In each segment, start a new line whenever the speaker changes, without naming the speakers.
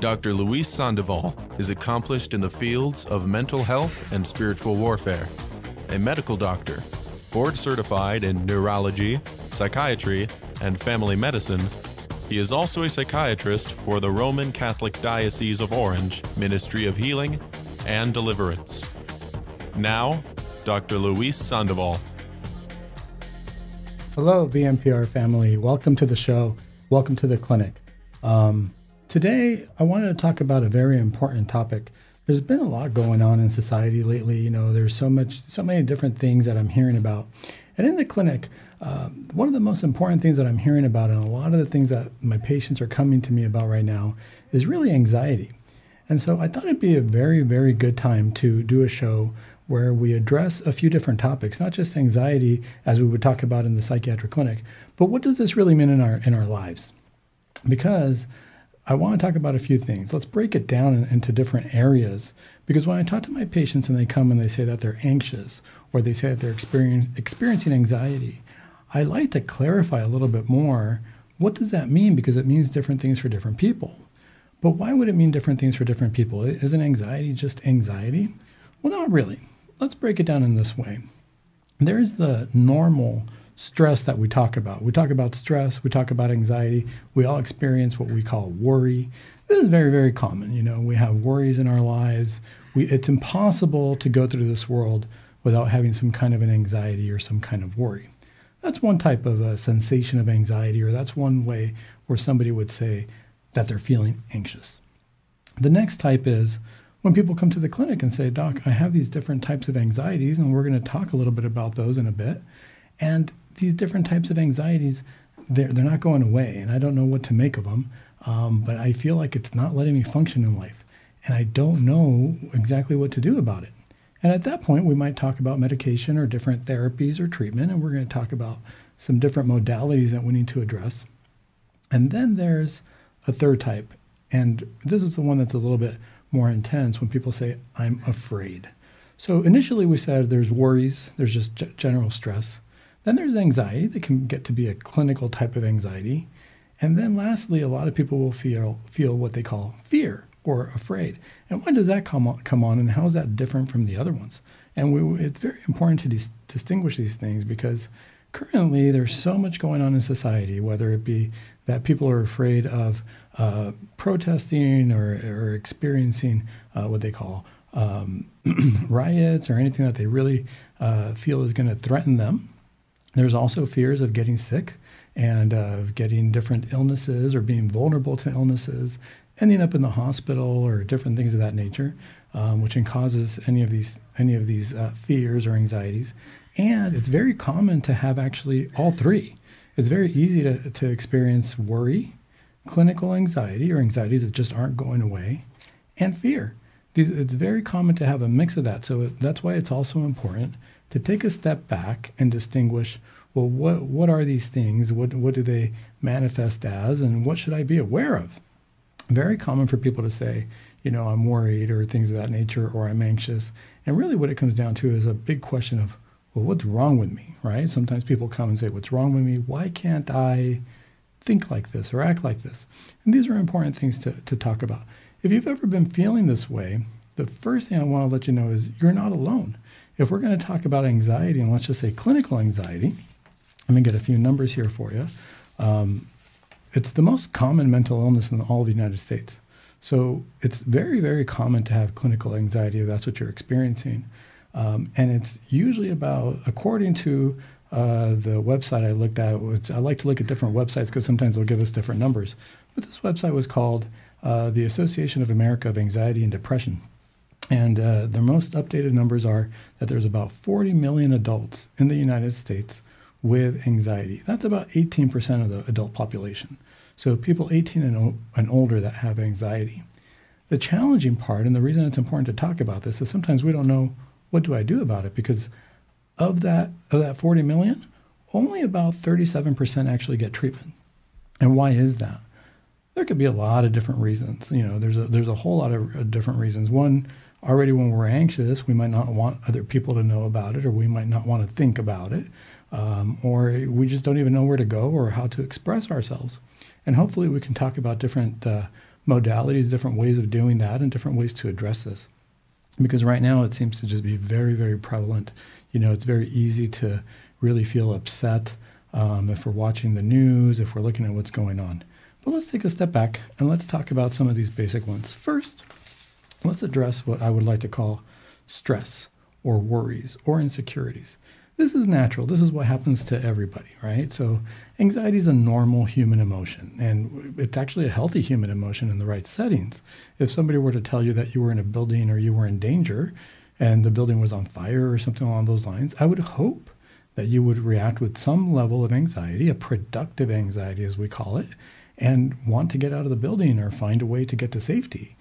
Dr. Luis Sandoval is accomplished in the fields of mental health and spiritual warfare, a medical doctor, board certified in neurology, psychiatry, and family medicine. He is also a psychiatrist for the Roman Catholic Diocese of Orange Ministry of Healing and Deliverance. Now, Dr. Luis Sandoval.
Hello, VMPR family. Welcome to the show. Welcome to the clinic. Um, today, I wanted to talk about a very important topic. There's been a lot going on in society lately. You know, there's so much, so many different things that I'm hearing about. And in the clinic, um, one of the most important things that I'm hearing about, and a lot of the things that my patients are coming to me about right now, is really anxiety. And so I thought it'd be a very, very good time to do a show where we address a few different topics, not just anxiety as we would talk about in the psychiatric clinic, but what does this really mean in our in our lives? Because I want to talk about a few things. Let's break it down in, into different areas. Because when I talk to my patients and they come and they say that they're anxious or they say that they're experiencing anxiety, I like to clarify a little bit more. What does that mean? Because it means different things for different people. But why would it mean different things for different people? Isn't anxiety just anxiety? Well, not really let's break it down in this way. There's the normal stress that we talk about. We talk about stress, we talk about anxiety. We all experience what we call worry. This is very, very common. You know, we have worries in our lives. We, it's impossible to go through this world without having some kind of an anxiety or some kind of worry. That's one type of a sensation of anxiety, or that's one way where somebody would say that they're feeling anxious. The next type is when people come to the clinic and say, Doc, I have these different types of anxieties, and we're going to talk a little bit about those in a bit. And these different types of anxieties, they're, they're not going away, and I don't know what to make of them, um, but I feel like it's not letting me function in life. And I don't know exactly what to do about it. And at that point, we might talk about medication or different therapies or treatment, and we're going to talk about some different modalities that we need to address. And then there's a third type, and this is the one that's a little bit more intense when people say, I'm afraid. So initially we said there's worries, there's just general stress. Then there's anxiety that can get to be a clinical type of anxiety. And then lastly, a lot of people will feel feel what they call fear or afraid. And when does that come on, come on and how is that different from the other ones? And we, it's very important to dis- distinguish these things because currently there's so much going on in society, whether it be that people are afraid of uh, protesting or, or experiencing uh, what they call um, riots or anything that they really uh, feel is going to threaten them. There's also fears of getting sick and of getting different illnesses or being vulnerable to illnesses, ending up in the hospital or different things of that nature, um, which causes any of these any of these uh, fears or anxieties. And it's very common to have actually all three. It's very easy to, to experience worry, clinical anxiety or anxieties that just aren't going away, and fear. These, it's very common to have a mix of that. So that's why it's also important to take a step back and distinguish well, what, what are these things? What, what do they manifest as? And what should I be aware of? Very common for people to say, you know, I'm worried or things of that nature, or I'm anxious. And really, what it comes down to is a big question of, well, what's wrong with me, right? Sometimes people come and say, what's wrong with me? Why can't I think like this or act like this. And these are important things to, to talk about. If you've ever been feeling this way, the first thing I want to let you know is you're not alone. If we're going to talk about anxiety, and let's just say clinical anxiety, let me get a few numbers here for you. Um, it's the most common mental illness in all of the United States. So it's very, very common to have clinical anxiety if that's what you're experiencing. Um, and it's usually about, according to uh, the website I looked at, which I like to look at different websites because sometimes they'll give us different numbers. But this website was called uh, the Association of America of Anxiety and Depression. And uh, their most updated numbers are that there's about 40 million adults in the United States with anxiety. That's about 18% of the adult population. So people 18 and, and older that have anxiety. The challenging part, and the reason it's important to talk about this, is sometimes we don't know what do I do about it because of that of that 40 million, only about 37% actually get treatment. And why is that? There could be a lot of different reasons. You know, there's a there's a whole lot of different reasons. One, already when we're anxious, we might not want other people to know about it, or we might not want to think about it, um, or we just don't even know where to go or how to express ourselves. And hopefully, we can talk about different uh, modalities, different ways of doing that, and different ways to address this. Because right now it seems to just be very, very prevalent. You know, it's very easy to really feel upset um, if we're watching the news, if we're looking at what's going on. But let's take a step back and let's talk about some of these basic ones. First, let's address what I would like to call stress or worries or insecurities. This is natural. This is what happens to everybody, right? So, anxiety is a normal human emotion, and it's actually a healthy human emotion in the right settings. If somebody were to tell you that you were in a building or you were in danger and the building was on fire or something along those lines, I would hope that you would react with some level of anxiety, a productive anxiety as we call it, and want to get out of the building or find a way to get to safety.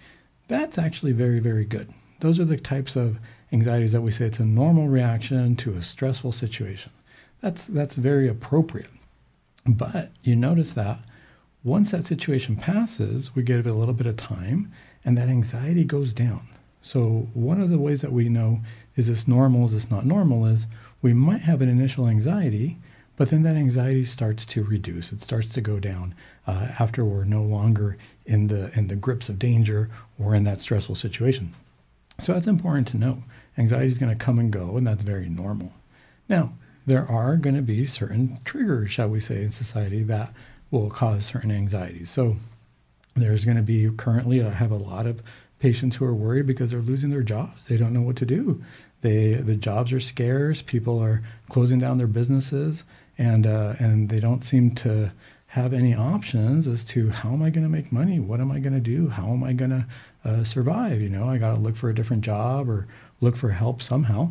That's actually very, very good. Those are the types of anxieties that we say it's a normal reaction to a stressful situation. That's that's very appropriate. But you notice that once that situation passes, we give it a little bit of time and that anxiety goes down. So one of the ways that we know is this normal, is this not normal, is we might have an initial anxiety, but then that anxiety starts to reduce. It starts to go down uh, after we're no longer in the in the grips of danger or in that stressful situation. So that's important to know. Anxiety is going to come and go, and that's very normal. Now, there are going to be certain triggers, shall we say, in society that will cause certain anxieties. So there's going to be currently, I have a lot of patients who are worried because they're losing their jobs. They don't know what to do. They the jobs are scarce. People are closing down their businesses, and uh, and they don't seem to have any options as to how am I going to make money? What am I going to do? How am I going to uh, survive? You know, I got to look for a different job or look for help somehow.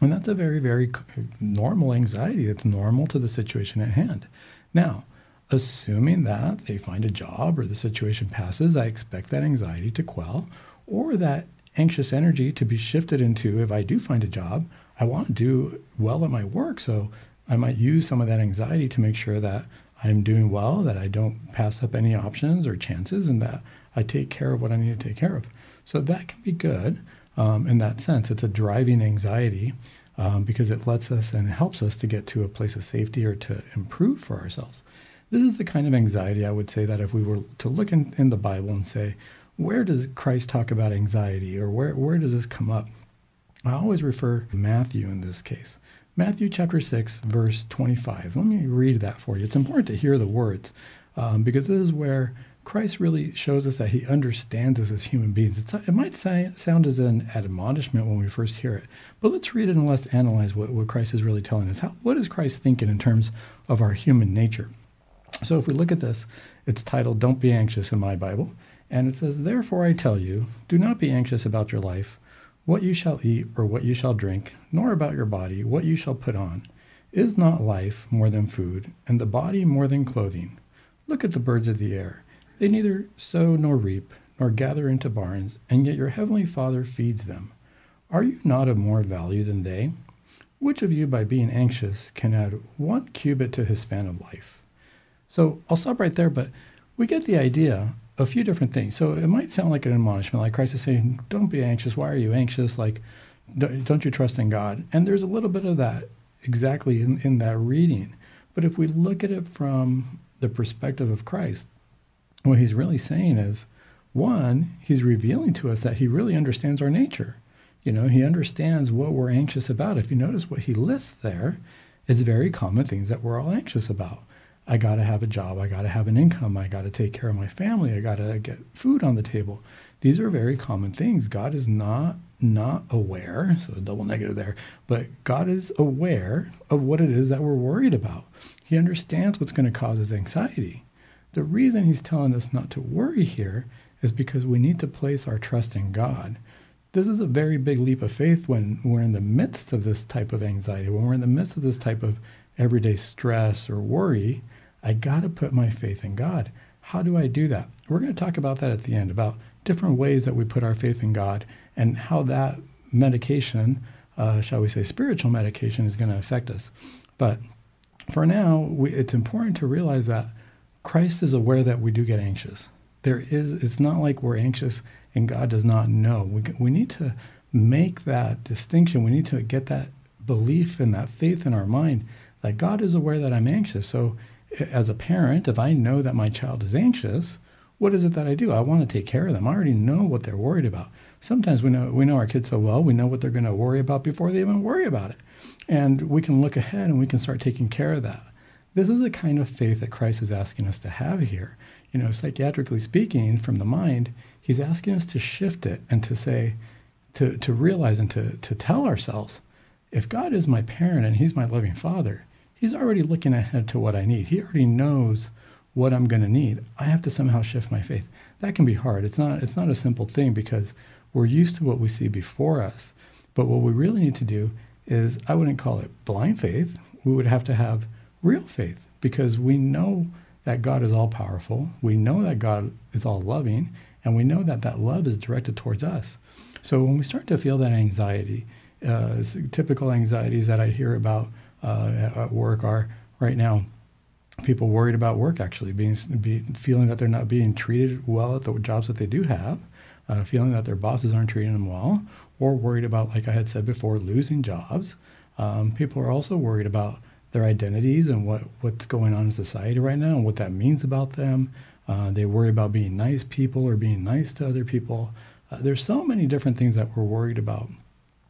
And that's a very, very normal anxiety. It's normal to the situation at hand. Now, assuming that they find a job or the situation passes, I expect that anxiety to quell or that anxious energy to be shifted into if I do find a job, I want to do well at my work. So I might use some of that anxiety to make sure that I'm doing well, that I don't pass up any options or chances, and that I take care of what I need to take care of. So that can be good um, in that sense. It's a driving anxiety um, because it lets us and helps us to get to a place of safety or to improve for ourselves. This is the kind of anxiety I would say that if we were to look in, in the Bible and say, where does Christ talk about anxiety or where, where does this come up? I always refer Matthew in this case. Matthew chapter 6, verse 25. Let me read that for you. It's important to hear the words um, because this is where Christ really shows us that he understands us as human beings. It's, it might say, sound as an admonishment when we first hear it, but let's read it and let's analyze what, what Christ is really telling us. How, what is Christ thinking in terms of our human nature? So if we look at this, it's titled Don't Be Anxious in my Bible. And it says, Therefore I tell you, do not be anxious about your life what you shall eat or what you shall drink, nor about your body what you shall put on. Is not life more than food, and the body more than clothing? Look at the birds of the air. They neither sow nor reap, nor gather into barns, and yet your heavenly Father feeds them. Are you not of more value than they? Which of you, by being anxious, can add one cubit to his span of life? So I'll stop right there, but we get the idea a few different things. So it might sound like an admonishment, like Christ is saying, "Don't be anxious. Why are you anxious? Like, don't you trust in God?" And there's a little bit of that exactly in, in that reading. But if we look at it from the perspective of Christ, what he's really saying is, one, he's revealing to us that he really understands our nature. You know, he understands what we're anxious about. If you notice what he lists there, it's very common things that we're all anxious about. I got to have a job. I got to have an income. I got to take care of my family. I got to get food on the table. These are very common things. God is not not aware, so double negative there, but God is aware of what it is that we're worried about. He understands what's going to cause us anxiety. The reason he's telling us not to worry here is because we need to place our trust in God. This is a very big leap of faith when we're in the midst of this type of anxiety, when we're in the midst of this type of everyday stress or worry I got to put my faith in God. How do I do that? We're going to talk about that at the end, about different ways that we put our faith in God and how that medication, uh, shall we say, spiritual medication, is going to affect us. But for now, we, it's important to realize that Christ is aware that we do get anxious. There is, it's not like we're anxious and God does not know. We, we need to make that distinction. We need to get that belief and that faith in our mind that God is aware that I'm anxious. So as a parent, if I know that my child is anxious, what is it that I do? I want to take care of them. I already know what they're worried about. Sometimes we know we know our kids so well, we know what they're going to worry about before they even worry about it. And we can look ahead and we can start taking care of that. This is the kind of faith that Christ is asking us to have here. You know, psychiatrically speaking, from the mind, he's asking us to shift it and to say, to, to realize and to, to tell ourselves, if God is my parent and he's my loving father, he's already looking ahead to what I need. He already knows what I'm going to need. I have to somehow shift my faith. That can be hard. It's not it's not a simple thing because we're used to what we see before us. But what we really need to do is I wouldn't call it blind faith. We would have to have real faith because we know that God is all powerful. We know that God is all loving and we know that that love is directed towards us. So when we start to feel that anxiety, uh, typical anxieties that I hear about uh, at work are right now. People worried about work actually being be, feeling that they're not being treated well at the jobs that they do have uh, feeling that their bosses aren't treating them well or worried about like i had said before losing jobs. Um, people are also worried about their identities and what, what's going on in society right now and what that means about them. Uh, they worry about being nice people or being nice to other people. Uh, there's so many different things that we're worried about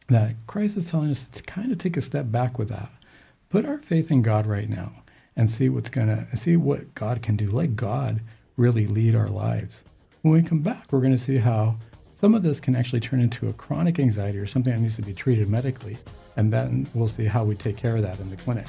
that christ is telling us to kind of take a step back with that put our faith in God right now and see what's gonna see what God can do. Let God really lead our lives. When we come back, we're going to see how some of this can actually turn into a chronic anxiety or something that needs to be treated medically, and then we'll see how we take care of that in the clinic.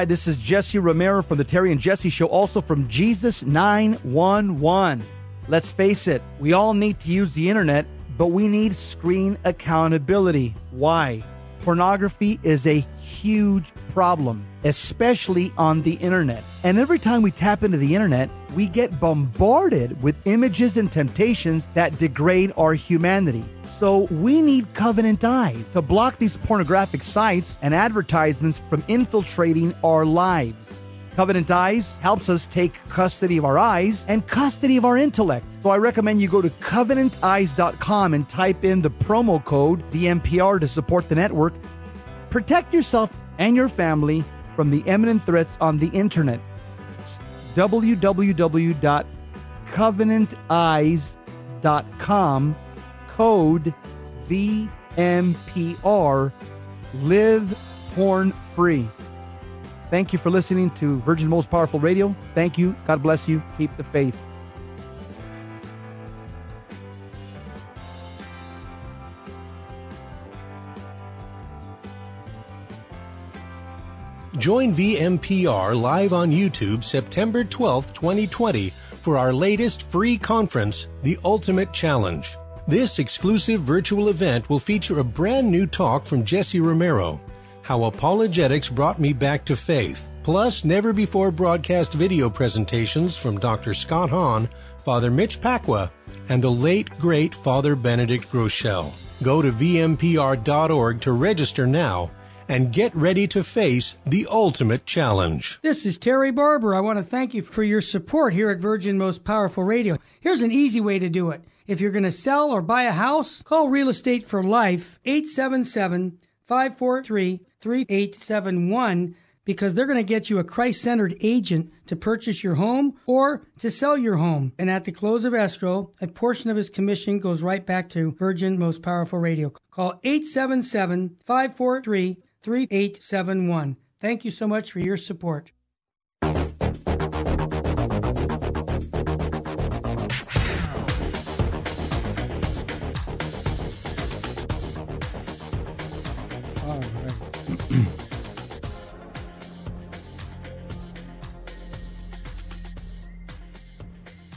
Hi, this is Jesse Romero from the Terry and Jesse Show, also from Jesus 911. Let's face it, we all need to use the internet, but we need screen accountability. Why? Pornography is a huge problem, especially on the internet. And every time we tap into the internet, we get bombarded with images and temptations that degrade our humanity. So we need Covenant Eyes to block these pornographic sites and advertisements from infiltrating our lives. Covenant Eyes helps us take custody of our eyes and custody of our intellect. So I recommend you go to covenanteyes.com and type in the promo code VMPR to support the network. Protect yourself and your family from the imminent threats on the internet. www.covenanteyes.com code VMPR live porn free. Thank you for listening to Virgin Most Powerful Radio. Thank you. God bless you. Keep the faith.
Join VMPR live on YouTube September 12th, 2020 for our latest free conference, The Ultimate Challenge. This exclusive virtual event will feature a brand new talk from Jesse Romero, How Apologetics Brought Me Back to Faith, plus never before broadcast video presentations from Dr. Scott Hahn, Father Mitch Pacwa, and the late great Father Benedict Groeschel. Go to vmpr.org to register now and get ready to face the ultimate challenge.
This is Terry Barber. I want to thank you for your support here at Virgin Most Powerful Radio. Here's an easy way to do it. If you're going to sell or buy a house, call Real Estate for Life 877 543 3871 because they're going to get you a Christ centered agent to purchase your home or to sell your home. And at the close of escrow, a portion of his commission goes right back to Virgin Most Powerful Radio. Call 877 543 3871. Thank you so much for your support.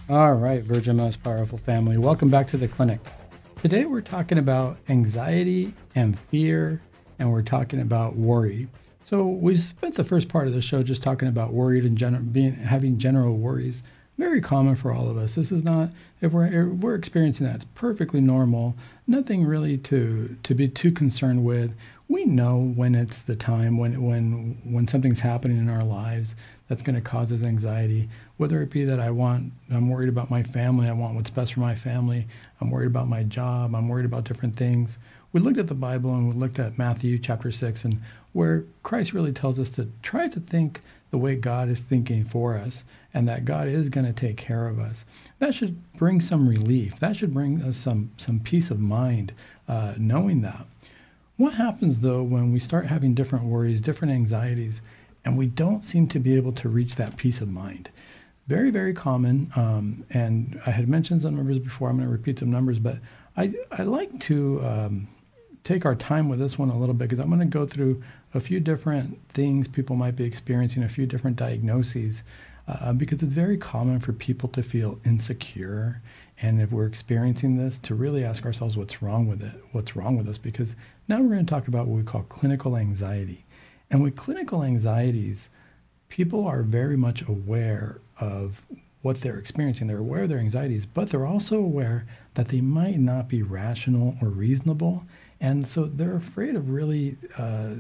All right, Virgin Most Powerful Family, welcome back to the clinic. Today we're talking about anxiety and fear, and we're talking about worry. So we spent the first part of the show just talking about worried and general, being having general worries. very common for all of us. This is not if we're if we're experiencing that. It's perfectly normal. Nothing really to to be too concerned with. We know when it's the time when when when something's happening in our lives that's going to cause us anxiety. Whether it be that I want, I'm worried about my family. I want what's best for my family. I'm worried about my job. I'm worried about different things. We looked at the Bible and we looked at Matthew chapter six and where Christ really tells us to try to think the way God is thinking for us and that God is going to take care of us. That should bring some relief. That should bring us some, some peace of mind uh, knowing that. What happens though when we start having different worries, different anxieties, and we don't seem to be able to reach that peace of mind? Very, very common. Um, and I had mentioned some numbers before. I'm going to repeat some numbers, but I, I like to um, take our time with this one a little bit because I'm going to go through a few different things people might be experiencing, a few different diagnoses, uh, because it's very common for people to feel insecure. And if we're experiencing this, to really ask ourselves what's wrong with it, what's wrong with us, because now we're going to talk about what we call clinical anxiety. And with clinical anxieties, people are very much aware of what they're experiencing. They're aware of their anxieties, but they're also aware that they might not be rational or reasonable. And so they're afraid of really uh,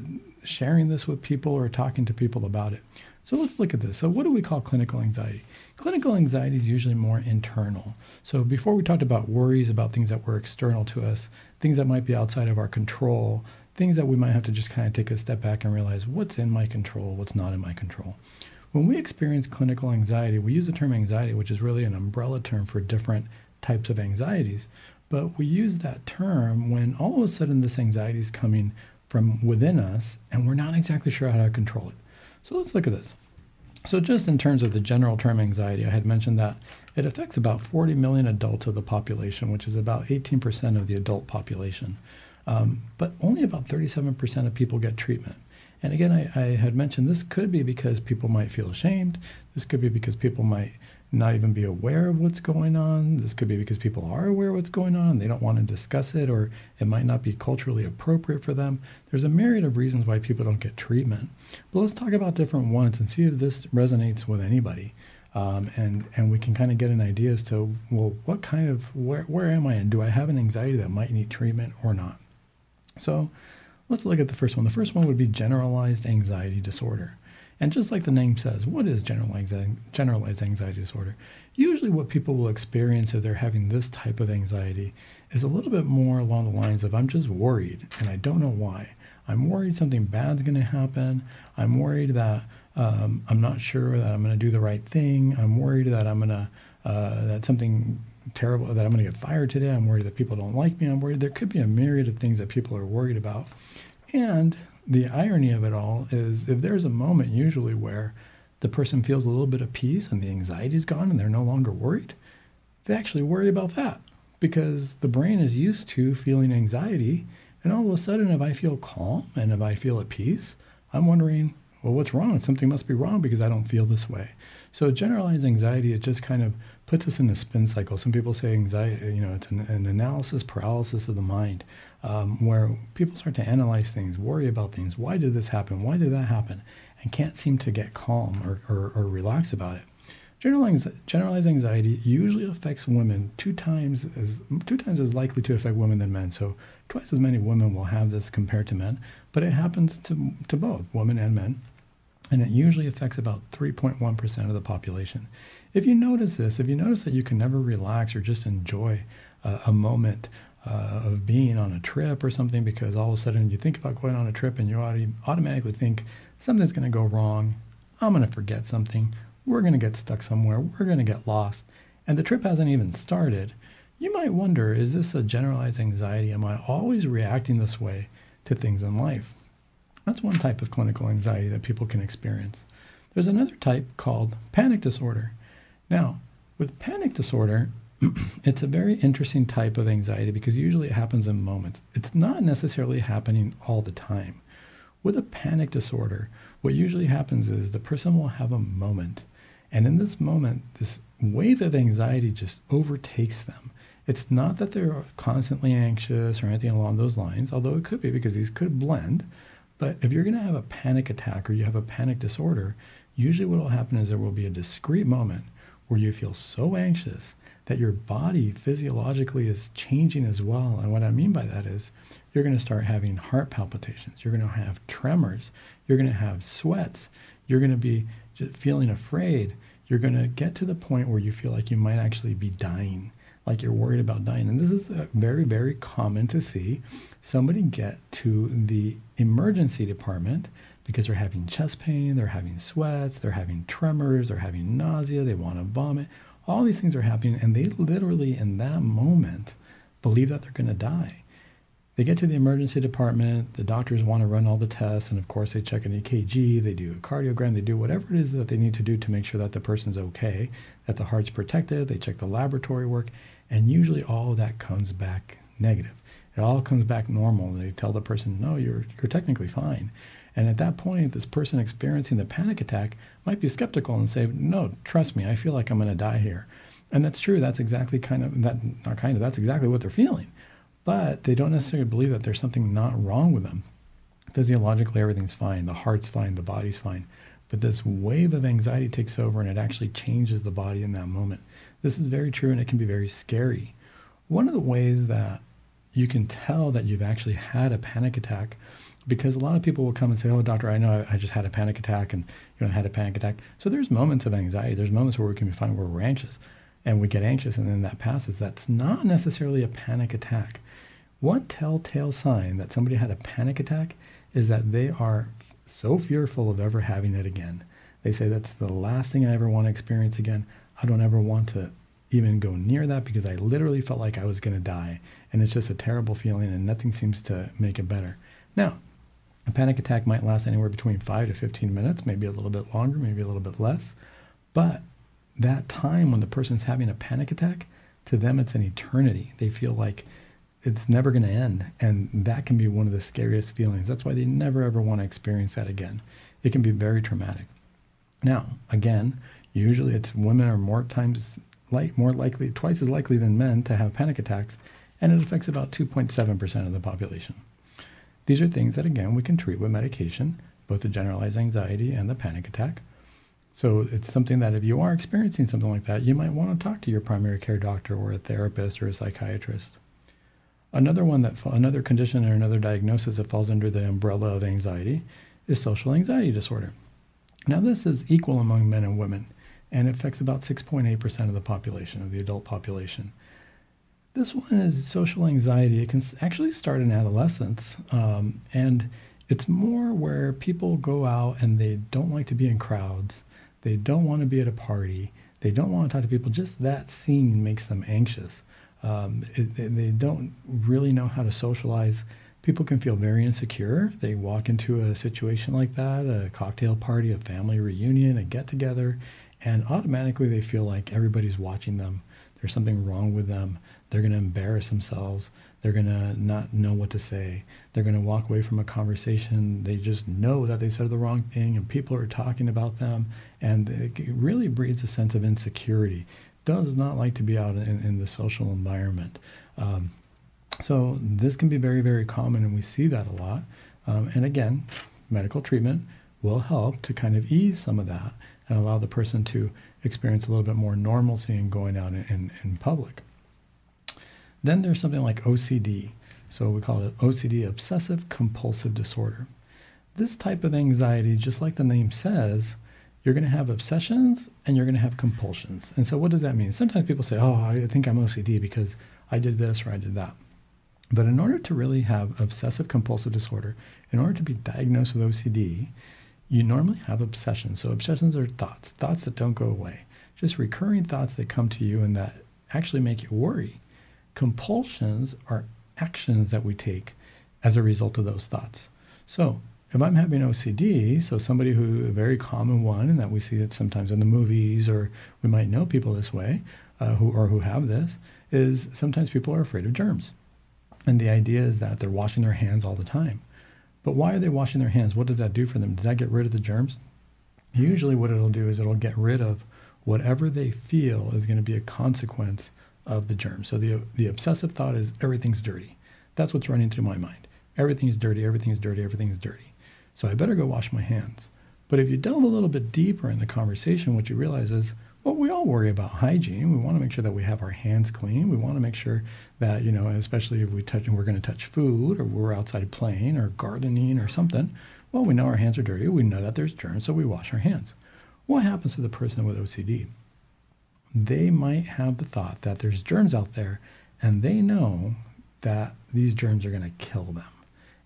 sharing this with people or talking to people about it. So let's look at this. So, what do we call clinical anxiety? Clinical anxiety is usually more internal. So, before we talked about worries about things that were external to us, things that might be outside of our control, things that we might have to just kind of take a step back and realize what's in my control, what's not in my control. When we experience clinical anxiety, we use the term anxiety, which is really an umbrella term for different types of anxieties. But we use that term when all of a sudden this anxiety is coming from within us and we're not exactly sure how to control it. So let's look at this. So, just in terms of the general term anxiety, I had mentioned that it affects about 40 million adults of the population, which is about 18% of the adult population. Um, but only about 37% of people get treatment. And again, I, I, had mentioned this could be because people might feel ashamed. This could be because people might not even be aware of what's going on. This could be because people are aware of what's going on and they don't want to discuss it, or it might not be culturally appropriate for them. There's a myriad of reasons why people don't get treatment. But let's talk about different ones and see if this resonates with anybody. Um, and and we can kind of get an idea as to well, what kind of where where am I and do I have an anxiety that might need treatment or not? So let's look at the first one. The first one would be generalized anxiety disorder. And just like the name says, what is generalized, anxiety disorder? Usually, what people will experience if they're having this type of anxiety is a little bit more along the lines of, I'm just worried and I don't know why. I'm worried something bad's going to happen. I'm worried that um, I'm not sure that I'm going to do the right thing. I'm worried that I'm going to, uh, that something terrible, that I'm going to get fired today. I'm worried that people don't like me. I'm worried there could be a myriad of things that people are worried about. And the irony of it all is if there's a moment usually where the person feels a little bit of peace and the anxiety's gone and they're no longer worried, they actually worry about that because the brain is used to feeling anxiety. And all of a sudden, if I feel calm and if I feel at peace, I'm wondering, well, what's wrong? Something must be wrong because I don't feel this way. So generalized anxiety, it just kind of puts us in a spin cycle. Some people say anxiety, you know, it's an, an analysis paralysis of the mind um, where people start to analyze things, worry about things. Why did this happen? Why did that happen? And can't seem to get calm or, or, or relax about it. Generalized, generalized anxiety usually affects women two times as two times as likely to affect women than men. So twice as many women will have this compared to men, but it happens to to both women and men, and it usually affects about 3.1% of the population. If you notice this, if you notice that you can never relax or just enjoy a moment uh, of being on a trip or something because all of a sudden you think about going on a trip and you automatically think something's going to go wrong. I'm going to forget something. We're going to get stuck somewhere. We're going to get lost. And the trip hasn't even started. You might wonder is this a generalized anxiety? Am I always reacting this way to things in life? That's one type of clinical anxiety that people can experience. There's another type called panic disorder. Now, with panic disorder, it's a very interesting type of anxiety because usually it happens in moments. It's not necessarily happening all the time. With a panic disorder, what usually happens is the person will have a moment. And in this moment, this wave of anxiety just overtakes them. It's not that they're constantly anxious or anything along those lines, although it could be because these could blend. But if you're going to have a panic attack or you have a panic disorder, usually what will happen is there will be a discrete moment where you feel so anxious that your body physiologically is changing as well. And what I mean by that is you're going to start having heart palpitations, you're going to have tremors, you're going to have sweats, you're going to be feeling afraid. You're going to get to the point where you feel like you might actually be dying, like you're worried about dying. And this is uh, very, very common to see somebody get to the emergency department because they're having chest pain, they're having sweats, they're having tremors, they're having nausea, they want to vomit. All these things are happening, and they literally, in that moment, believe that they're going to die. They get to the emergency department, the doctors want to run all the tests, and of course, they check an EKG, they do a cardiogram, they do whatever it is that they need to do to make sure that the person's okay, that the heart's protected, they check the laboratory work, and usually all that comes back negative. It all comes back normal. They tell the person, no, you're, you're technically fine. And at that point, this person experiencing the panic attack might be skeptical and say, no, trust me, I feel like I'm going to die here. And that's true. That's exactly kind of, that, not kind of, that's exactly what they're feeling. But they don't necessarily believe that there's something not wrong with them. Physiologically, everything's fine. The heart's fine. The body's fine. But this wave of anxiety takes over and it actually changes the body in that moment. This is very true and it can be very scary. One of the ways that you can tell that you've actually had a panic attack because a lot of people will come and say, "Oh, doctor, I know I just had a panic attack, and you know, I had a panic attack." So there's moments of anxiety. There's moments where we can find where we're anxious, and we get anxious, and then that passes. That's not necessarily a panic attack. One telltale sign that somebody had a panic attack is that they are so fearful of ever having it again. They say that's the last thing I ever want to experience again. I don't ever want to even go near that because I literally felt like I was going to die, and it's just a terrible feeling, and nothing seems to make it better. Now, a panic attack might last anywhere between 5 to 15 minutes, maybe a little bit longer, maybe a little bit less. But that time when the person's having a panic attack, to them it's an eternity. They feel like it's never going to end. And that can be one of the scariest feelings. That's why they never ever want to experience that again. It can be very traumatic. Now, again, usually it's women are more times like more likely, twice as likely than men to have panic attacks, and it affects about 2.7% of the population. These are things that, again, we can treat with medication, both the generalized anxiety and the panic attack. So it's something that if you are experiencing something like that, you might want to talk to your primary care doctor or a therapist or a psychiatrist. Another one that another condition or another diagnosis that falls under the umbrella of anxiety is social anxiety disorder. Now this is equal among men and women and affects about 6.8% of the population of the adult population. This one is social anxiety. It can actually start in adolescence, um, and it's more where people go out and they don't like to be in crowds. They don't want to be at a party. They don't want to talk to people. Just that scene makes them anxious. Um, it, they don't really know how to socialize. People can feel very insecure. They walk into a situation like that, a cocktail party, a family reunion, a get together, and automatically they feel like everybody's watching them. There's something wrong with them. They're going to embarrass themselves. They're going to not know what to say. They're going to walk away from a conversation. They just know that they said the wrong thing and people are talking about them. And it really breeds a sense of insecurity. Does not like to be out in, in the social environment. Um, so this can be very, very common, and we see that a lot. Um, and again, medical treatment will help to kind of ease some of that and allow the person to experience a little bit more normalcy in going out in, in, in public. Then there's something like OCD. So we call it OCD, obsessive compulsive disorder. This type of anxiety, just like the name says, you're going to have obsessions and you're going to have compulsions. And so what does that mean? Sometimes people say, oh, I think I'm OCD because I did this or I did that. But in order to really have obsessive compulsive disorder, in order to be diagnosed with OCD, you normally have obsessions. So obsessions are thoughts, thoughts that don't go away, just recurring thoughts that come to you and that actually make you worry. Compulsions are actions that we take as a result of those thoughts. So if I'm having OCD, so somebody who, a very common one, and that we see it sometimes in the movies, or we might know people this way, uh, who or who have this, is sometimes people are afraid of germs. And the idea is that they're washing their hands all the time. But why are they washing their hands? What does that do for them? Does that get rid of the germs? Usually, what it'll do is it'll get rid of whatever they feel is going to be a consequence of the germ. So the the obsessive thought is everything's dirty. That's what's running through my mind. Everything's dirty, everything's dirty, everything's dirty. So I better go wash my hands. But if you delve a little bit deeper in the conversation, what you realize is, Well, we all worry about hygiene. We want to make sure that we have our hands clean. We want to make sure that, you know, especially if we touch, and we're going to touch food or we're outside playing or gardening or something. Well, we know our hands are dirty. We know that there's germs, so we wash our hands. What happens to the person with OCD? They might have the thought that there's germs out there and they know that these germs are going to kill them.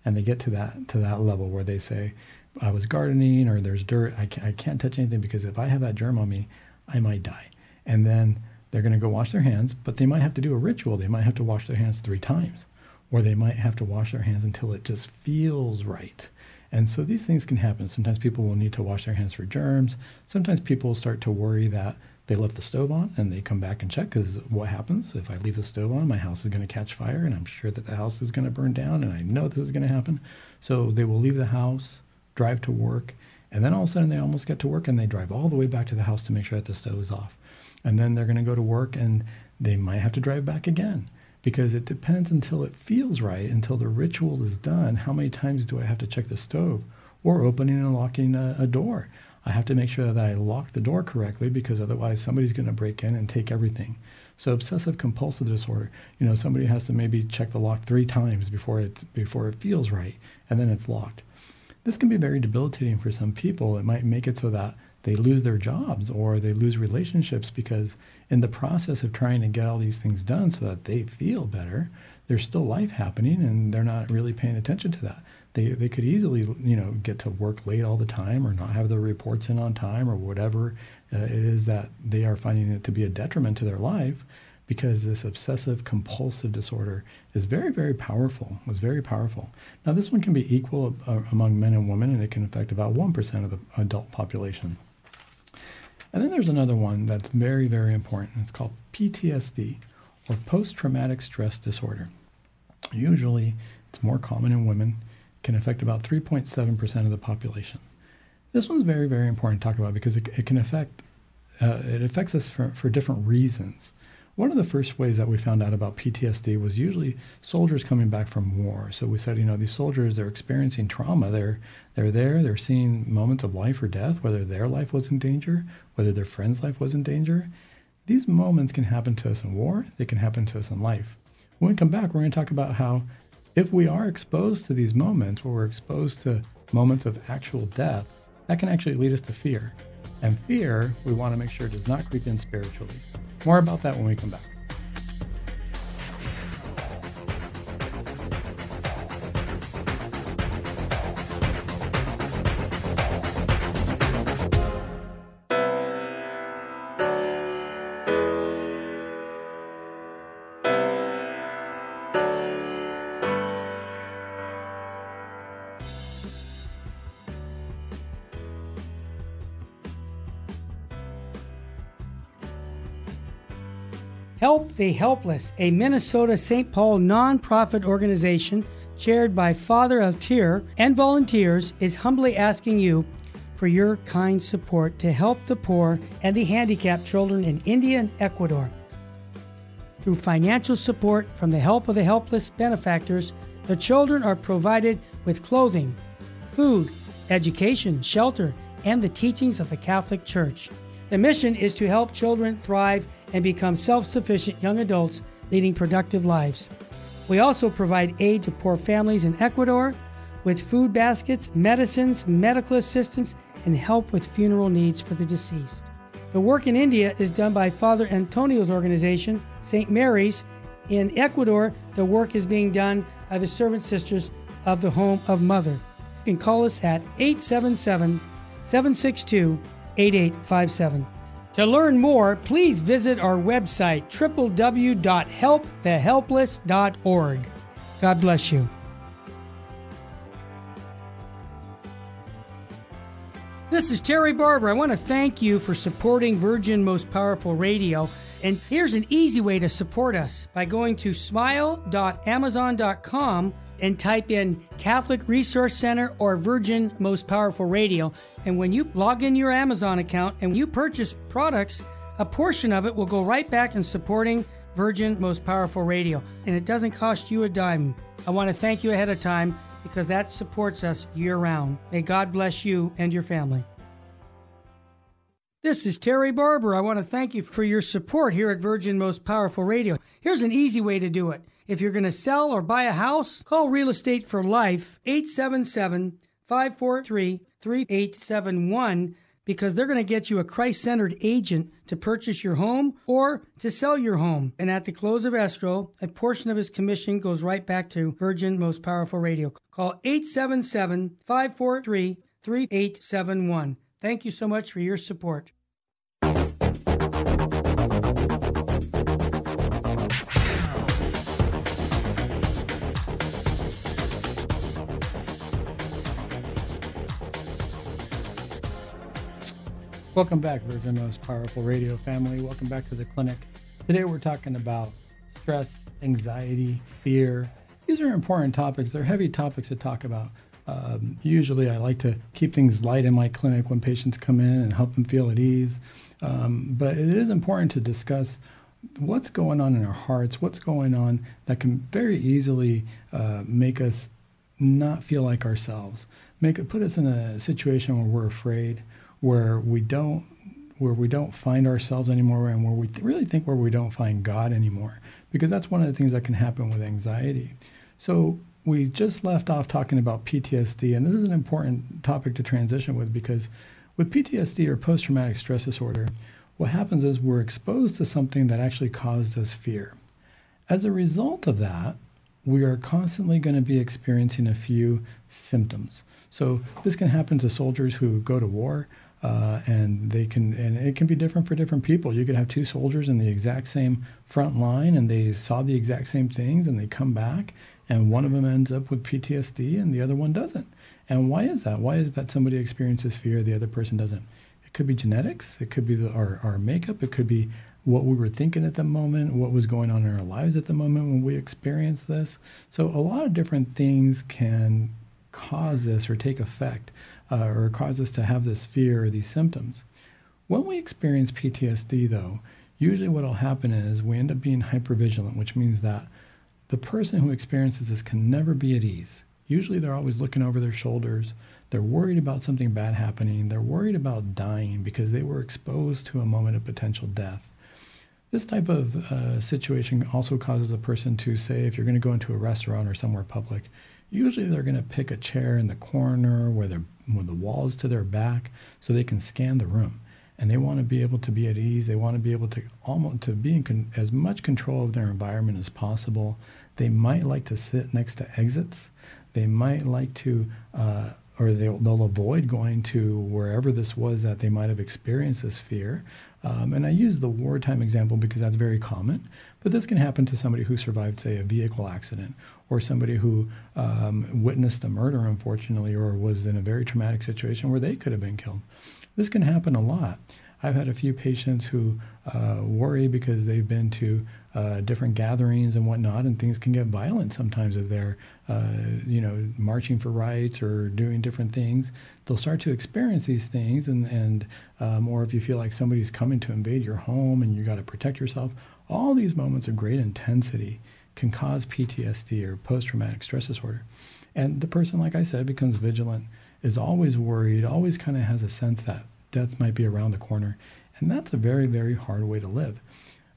And they get to that to that level where they say, I was gardening or there's dirt. I can't, I can't touch anything because if I have that germ on me, I might die. And then they're going to go wash their hands, but they might have to do a ritual. They might have to wash their hands three times, or they might have to wash their hands until it just feels right. And so these things can happen. Sometimes people will need to wash their hands for germs. Sometimes people start to worry that they left the stove on and they come back and check because what happens if I leave the stove on? My house is going to catch fire and I'm sure that the house is going to burn down and I know this is going to happen. So they will leave the house, drive to work, and then all of a sudden they almost get to work and they drive all the way back to the house to make sure that the stove is off. And then they're going to go to work and they might have to drive back again because it depends until it feels right, until the ritual is done. How many times do I have to check the stove or opening and locking a, a door? I have to make sure that I lock the door correctly because otherwise somebody's going to break in and take everything. So obsessive compulsive disorder, you know, somebody has to maybe check the lock three times before it before it feels right, and then it's locked. This can be very debilitating for some people. It might make it so that they lose their jobs or they lose relationships because in the process of trying to get all these things done so that they feel better, there's still life happening and they're not really paying attention to that. They, they could easily, you know, get to work late all the time or not have their reports in on time or whatever uh, it is that they are finding it to be a detriment to their life because this obsessive compulsive disorder is very, very powerful. It's very powerful. Now, this one can be equal uh, among men and women, and it can affect about 1% of the adult population. And then there's another one that's very, very important. It's called PTSD, or post traumatic stress disorder. Usually, it's more common in women, can affect about 3.7% of the population. This one's very, very important to talk about because it, it can affect, uh, it affects us for, for different reasons. One of the first ways that we found out about PTSD was usually soldiers coming back from war. So we said, you know, these soldiers, they're experiencing trauma. They're, they're there, they're seeing moments of life or death, whether their life was in danger, whether their friend's life was in danger. These moments can happen to us in war, they can happen to us in life. When we come back, we're going to talk about how if we are exposed to these moments where we're exposed to moments of actual death, that can actually lead us to fear. And fear, we want to make sure does not creep in spiritually. More about that when we come back.
Help the Helpless, a Minnesota St. Paul nonprofit organization chaired by Father of Tear and volunteers, is humbly asking you for your kind support to help the poor and the handicapped children in India and Ecuador. Through financial support from the Help of the Helpless benefactors, the children are provided with clothing, food, education, shelter, and the teachings of the Catholic Church. The mission is to help children thrive and become self sufficient young adults leading productive lives. We also provide aid to poor families in Ecuador with food baskets, medicines, medical assistance, and help with funeral needs for the deceased. The work in India is done by Father Antonio's organization, St. Mary's. In Ecuador, the work is being done by the Servant Sisters of the Home of Mother. You can call us at 877 762 8857. To learn more, please visit our website, www.helpthehelpless.org. God bless you. This is Terry Barber. I want to thank you for supporting Virgin Most Powerful Radio. And here's an easy way to support us by going to smile.amazon.com and type in Catholic Resource Center or Virgin Most Powerful Radio. And when you log in your Amazon account and you purchase products, a portion of it will go right back in supporting Virgin Most Powerful Radio. And it doesn't cost you a dime. I want to thank you ahead of time because that supports us year round. May God bless you and your family. This is Terry Barber. I want to thank you for your support here at Virgin Most Powerful Radio. Here's an easy way to do it. If you're going to sell or buy a house, call Real Estate for Life 877 543 3871 because they're going to get you a Christ centered agent to purchase your home or to sell your home. And at the close of escrow, a portion of his commission goes right back to Virgin Most Powerful Radio. Call 877 543 3871. Thank you so much for your support.
Welcome back, Virgin Most Powerful Radio family. Welcome back to the clinic. Today we're talking about stress, anxiety, fear. These are important topics. They're heavy topics to talk about. Um, usually, I like to keep things light in my clinic when patients come in and help them feel at ease. Um, but it is important to discuss what's going on in our hearts, what's going on that can very easily uh, make us not feel like ourselves, make it put us in a situation where we're afraid, where we don't where we don't find ourselves anymore and where we th- really think where we don't find God anymore because that's one of the things that can happen with anxiety. So we just left off talking about PTSD, and this is an important topic to transition with because with PTSD or post traumatic stress disorder, what happens is we're exposed to something that actually caused us fear. As a result of that, we are constantly going to be experiencing a few symptoms. So this can happen to soldiers who go to war. Uh, and they can and it can be different for different people you could have two soldiers in the exact same front line and they saw the exact same things and they come back and one of them ends up with PTSD and the other one doesn't. And why is that? Why is it that somebody experiences fear, the other person doesn't? It could be genetics, it could be the, our, our makeup, it could be what we were thinking at the moment, what was going on in our lives at the moment when we experienced this. So, a lot of different things can cause this or take effect uh, or cause us to have this fear or these symptoms. When we experience PTSD, though, usually what will happen is we end up being hypervigilant, which means that the person who experiences this can never be at ease. Usually they're always looking over their shoulders. They're worried about something bad happening. They're worried about dying because they were exposed to a moment of potential death. This type of uh, situation also causes a person to say, if you're going to go into a restaurant or somewhere public, usually they're going to pick a chair in the corner where, they're, with the walls to their back so they can scan the room and they want to be able to be at ease. They want to be able to almost to be in con- as much control of their environment as possible. They might like to sit next to exits. They might like to, uh, or they'll, they'll avoid going to wherever this was that they might have experienced this fear. Um, and I use the wartime example because that's very common. But this can happen to somebody who survived, say, a vehicle accident, or somebody who um, witnessed a murder, unfortunately, or was in a very traumatic situation where they could have been killed. This can happen a lot. I've had a few patients who uh, worry because they've been to uh, different gatherings and whatnot, and things can get violent sometimes if they're, uh, you know, marching for rights or doing different things. They'll start to experience these things, and and um, or if you feel like somebody's coming to invade your home and you got to protect yourself, all these moments of great intensity can cause PTSD or post-traumatic stress disorder, and the person, like I said, becomes vigilant is always worried, always kind of has a sense that death might be around the corner. And that's a very, very hard way to live.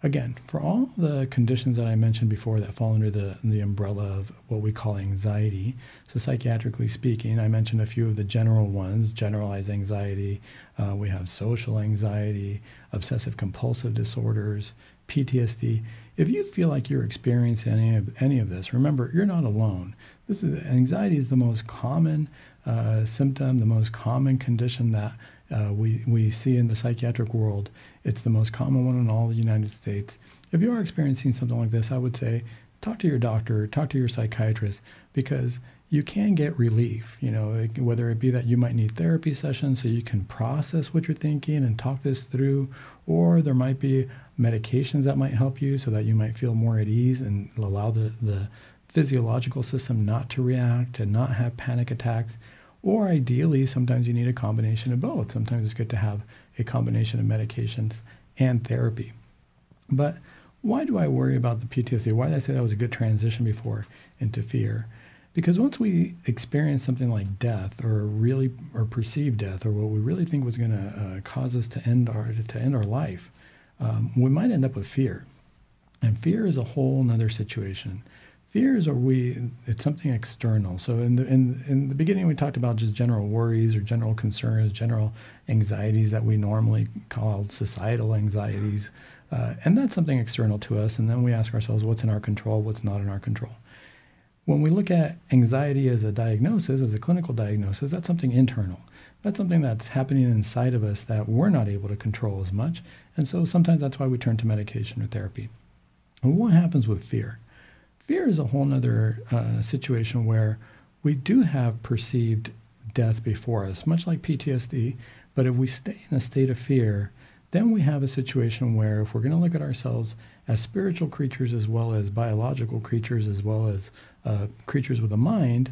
Again, for all the conditions that I mentioned before that fall under the, the umbrella of what we call anxiety, so psychiatrically speaking, I mentioned a few of the general ones generalized anxiety, uh, we have social anxiety, obsessive compulsive disorders, PTSD. If you feel like you're experiencing any of, any of this, remember, you're not alone. This is, anxiety is the most common uh, symptom, the most common condition that uh, we, we see in the psychiatric world. It's the most common one in all the United States. If you are experiencing something like this, I would say talk to your doctor, talk to your psychiatrist, because you can get relief, you know, whether it be that you might need therapy sessions so you can process what you're thinking and talk this through, or there might be medications that might help you so that you might feel more at ease and allow the, the physiological system not to react and not have panic attacks. Or ideally, sometimes you need a combination of both. Sometimes it's good to have a combination of medications and therapy. But why do I worry about the PTSD? Why did I say that was a good transition before into fear? Because once we experience something like death, or really, or perceive death, or what we really think was going to uh, cause us to end our to end our life, um, we might end up with fear. And fear is a whole other situation. Fears are we it's something external. So in the in in the beginning we talked about just general worries or general concerns, general anxieties that we normally call societal anxieties. Uh, and that's something external to us. And then we ask ourselves what's in our control, what's not in our control. When we look at anxiety as a diagnosis, as a clinical diagnosis, that's something internal. That's something that's happening inside of us that we're not able to control as much. And so sometimes that's why we turn to medication or therapy. And what happens with fear? Fear is a whole other uh, situation where we do have perceived death before us, much like PTSD. But if we stay in a state of fear, then we have a situation where if we're going to look at ourselves as spiritual creatures as well as biological creatures as well as uh, creatures with a mind,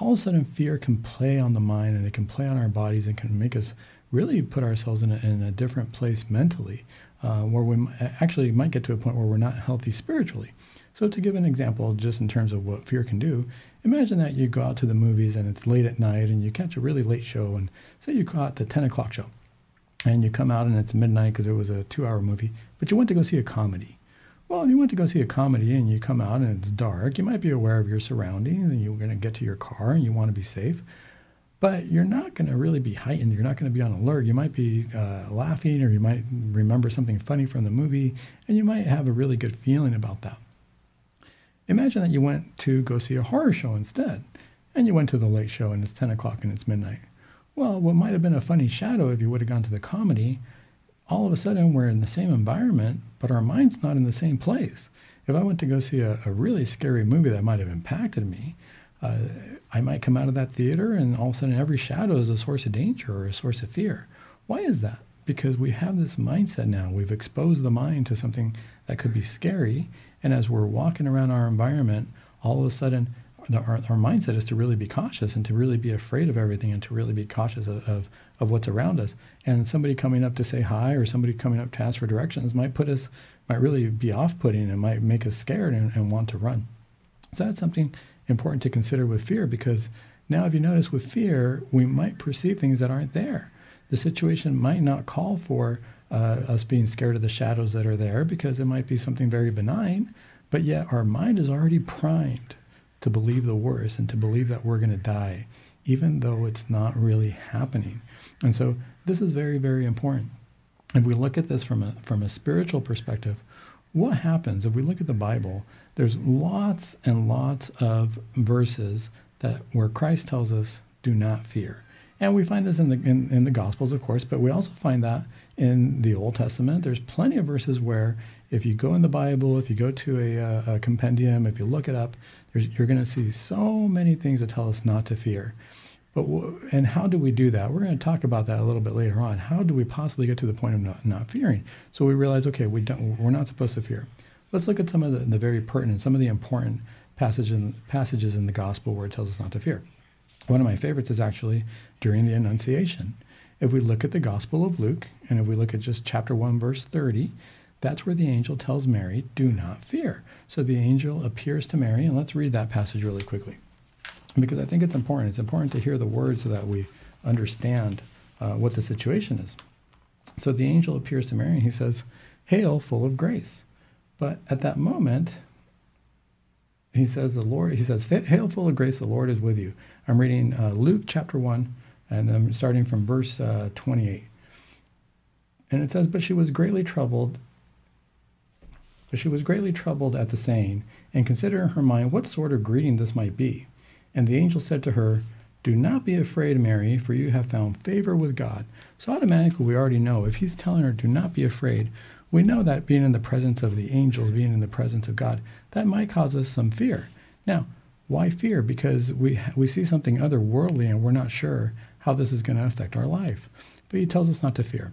all of a sudden fear can play on the mind and it can play on our bodies and can make us really put ourselves in a, in a different place mentally, uh, where we actually might get to a point where we're not healthy spiritually. So, to give an example, just in terms of what fear can do, imagine that you go out to the movies and it's late at night and you catch a really late show, and say you caught the 10 o'clock show, and you come out and it's midnight because it was a two hour movie, but you went to go see a comedy. Well, if you went to go see a comedy and you come out and it's dark, you might be aware of your surroundings and you're going to get to your car and you want to be safe. But you're not going to really be heightened. You're not going to be on alert. You might be uh, laughing or you might remember something funny from the movie and you might have a really good feeling about that. Imagine that you went to go see a horror show instead and you went to the late show and it's 10 o'clock and it's midnight. Well, what might have been a funny shadow if you would have gone to the comedy all of a sudden we're in the same environment, but our mind's not in the same place. If I went to go see a, a really scary movie that might have impacted me, uh, I might come out of that theater and all of a sudden every shadow is a source of danger or a source of fear. Why is that? Because we have this mindset now. We've exposed the mind to something that could be scary. And as we're walking around our environment, all of a sudden our, our mindset is to really be cautious and to really be afraid of everything and to really be cautious of, of, of what's around us. And somebody coming up to say hi or somebody coming up to ask for directions might put us, might really be off putting and might make us scared and, and want to run. So that's something important to consider with fear because now, if you notice with fear, we might perceive things that aren't there. The situation might not call for uh, us being scared of the shadows that are there because it might be something very benign, but yet our mind is already primed to believe the worst and to believe that we're going to die, even though it's not really happening. And so this is very, very important. If we look at this from a, from a spiritual perspective, what happens if we look at the Bible? There's lots and lots of verses that where Christ tells us, "Do not fear," and we find this in the in, in the Gospels, of course, but we also find that in the Old Testament. There's plenty of verses where, if you go in the Bible, if you go to a, uh, a compendium, if you look it up, you're going to see so many things that tell us not to fear. But and how do we do that? We're going to talk about that a little bit later on. How do we possibly get to the point of not, not fearing? So we realize, okay, we don't, we're not supposed to fear. Let's look at some of the, the very pertinent, some of the important passage in, passages in the gospel where it tells us not to fear. One of my favorites is actually during the Annunciation. If we look at the Gospel of Luke, and if we look at just chapter 1, verse 30, that's where the angel tells Mary, Do not fear. So the angel appears to Mary, and let's read that passage really quickly because I think it's important. It's important to hear the words so that we understand uh, what the situation is. So the angel appears to Mary and he says, Hail, full of grace. But at that moment, he says, The Lord, he says, Hail, full of grace, the Lord is with you. I'm reading uh, Luke chapter 1, and I'm starting from verse uh, 28. And it says, But she was greatly troubled. But she was greatly troubled at the saying, and considered in her mind what sort of greeting this might be. And the angel said to her, Do not be afraid, Mary, for you have found favor with God. So automatically we already know if he's telling her, Do not be afraid, we know that being in the presence of the angels, being in the presence of God, that might cause us some fear. Now, why fear? Because we we see something otherworldly and we're not sure how this is going to affect our life. But he tells us not to fear.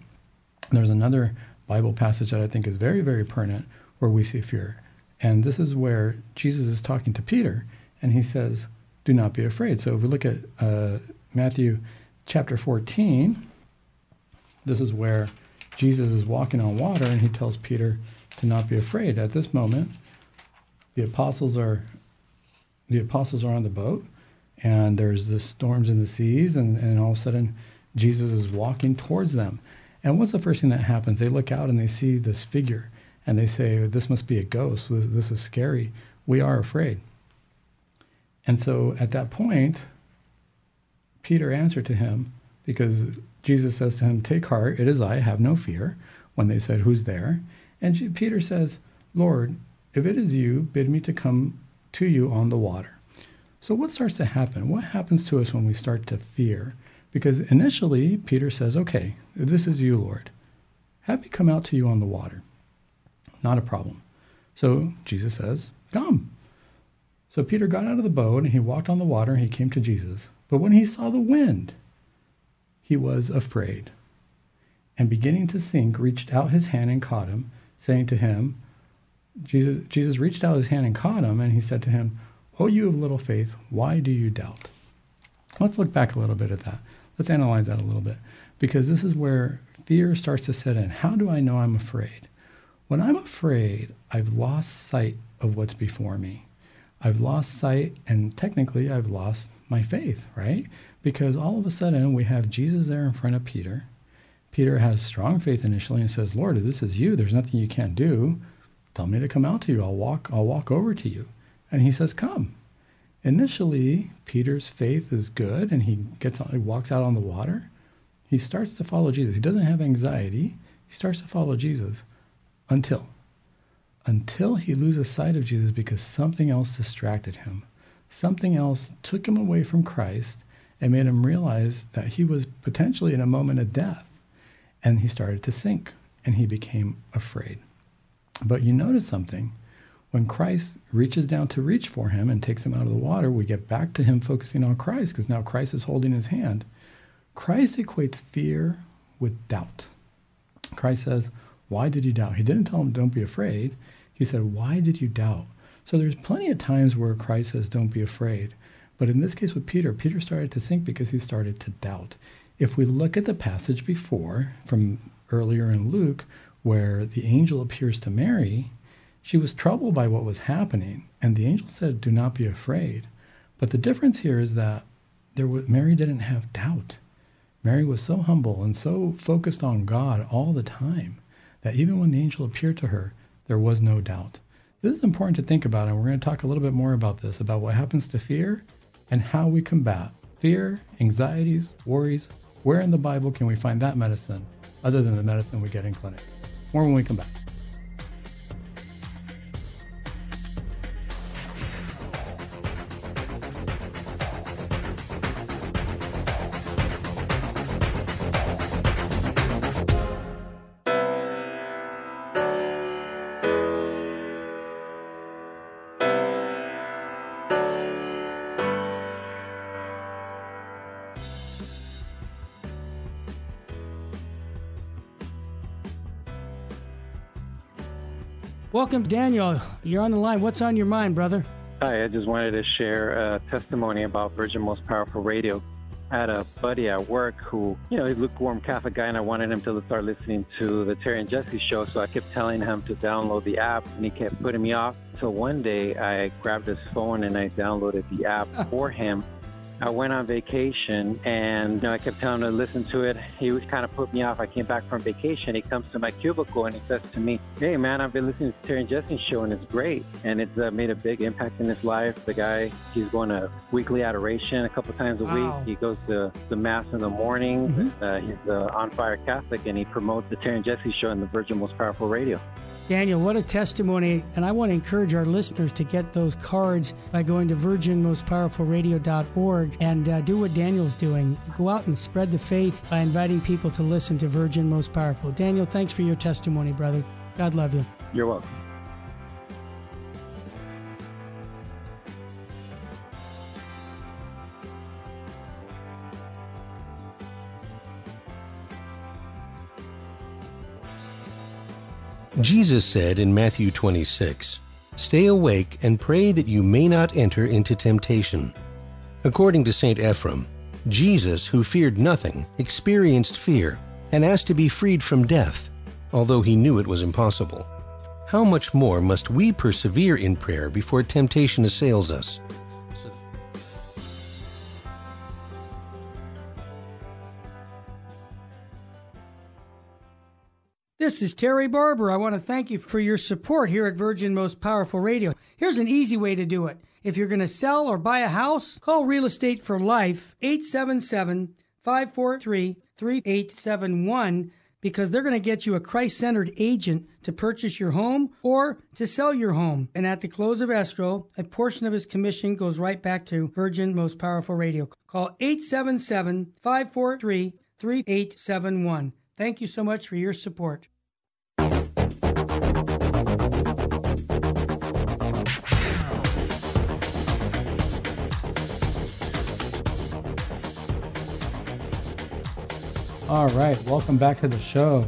There's another Bible passage that I think is very, very pertinent where we see fear. And this is where Jesus is talking to Peter and he says, do not be afraid. So if we look at uh, Matthew chapter 14, this is where Jesus is walking on water and he tells Peter to not be afraid. At this moment, the apostles are the apostles are on the boat, and there's the storms in the seas, and, and all of a sudden Jesus is walking towards them. And what's the first thing that happens? They look out and they see this figure, and they say, This must be a ghost. This, is scary. We are afraid. And so at that point, Peter answered to him, because Jesus says to him, Take heart, it is I, have no fear, when they said, Who's there? And Peter says, Lord, if it is you, bid me to come to you on the water. So, what starts to happen? What happens to us when we start to fear? Because initially, Peter says, Okay, if this is you, Lord, have me come out to you on the water. Not a problem. So, Jesus says, Come. So, Peter got out of the boat and he walked on the water and he came to Jesus. But when he saw the wind, he was afraid. And beginning to sink, reached out his hand and caught him, saying to him, Jesus, Jesus reached out his hand and caught him, and he said to him, O you of little faith, why do you doubt? Let's look back a little bit at that. Let's analyze that a little bit, because this is where fear starts to set in. How do I know I'm afraid? When I'm afraid, I've lost sight of what's before me. I've lost sight, and technically, I've lost my faith, right? Because all of a sudden, we have Jesus there in front of Peter. Peter has strong faith initially and says, Lord, if this is you, there's nothing you can't do. Tell me to come out to you. I'll walk, I'll walk over to you. And he says, Come. Initially, Peter's faith is good and he gets he walks out on the water. He starts to follow Jesus. He doesn't have anxiety. He starts to follow Jesus until until he loses sight of Jesus because something else distracted him. Something else took him away from Christ and made him realize that he was potentially in a moment of death. And he started to sink and he became afraid. But you notice something. When Christ reaches down to reach for him and takes him out of the water, we get back to him focusing on Christ because now Christ is holding his hand. Christ equates fear with doubt. Christ says, Why did you doubt? He didn't tell him, Don't be afraid. He said, Why did you doubt? So there's plenty of times where Christ says, Don't be afraid. But in this case with Peter, Peter started to sink because he started to doubt. If we look at the passage before from earlier in Luke, where the angel appears to Mary, she was troubled by what was happening, and the angel said, "Do not be afraid." But the difference here is that there was, Mary didn't have doubt. Mary was so humble and so focused on God all the time that even when the angel appeared to her, there was no doubt. This is important to think about, and we're going to talk a little bit more about this about what happens to fear and how we combat fear, anxieties, worries. Where in the Bible can we find that medicine other than the medicine we get in clinic? More when we come back.
Welcome, Daniel. You're on the line. What's on your mind, brother?
Hi, I just wanted to share a testimony about Virgin Most Powerful Radio. I had a buddy at work who, you know, he's a lukewarm Catholic guy, and I wanted him to start listening to the Terry and Jesse show. So I kept telling him to download the app, and he kept putting me off. So one day I grabbed his phone and I downloaded the app for him. I went on vacation and you know, I kept telling him to listen to it. He was kind of put me off. I came back from vacation. He comes to my cubicle and he says to me, Hey, man, I've been listening to Terry and Jesse's show and it's great. And it's uh, made a big impact in his life. The guy, he's going to weekly adoration a couple times a
Wow.
week. He goes to the Mass in the morning.
Mhm.
Uh, he's an on fire Catholic and he promotes the Terry and Jesse show in the Virgin Most Powerful Radio.
Daniel, what a testimony. And I want to encourage our listeners to get those cards by going to virginmostpowerfulradio.org and uh, do what Daniel's doing. Go out and spread the faith by inviting people to listen to Virgin Most Powerful. Daniel, thanks for your testimony, brother. God love you.
You're welcome.
Jesus said in Matthew 26, Stay awake and pray that you may not enter into temptation. According to St. Ephraim, Jesus, who feared nothing, experienced fear and asked to be freed from death, although he knew it was impossible. How much more must we persevere in prayer before temptation assails us?
This is Terry Barber. I want to thank you for your support here at Virgin Most Powerful Radio. Here's an easy way to do it. If you're going to sell or buy a house, call Real Estate for Life 877 543 3871 because they're going to get you a Christ centered agent to purchase your home or to sell your home. And at the close of escrow, a portion of his commission goes right back to Virgin Most Powerful Radio. Call 877 543 3871. Thank you so much for your support.
All right, welcome back to the show.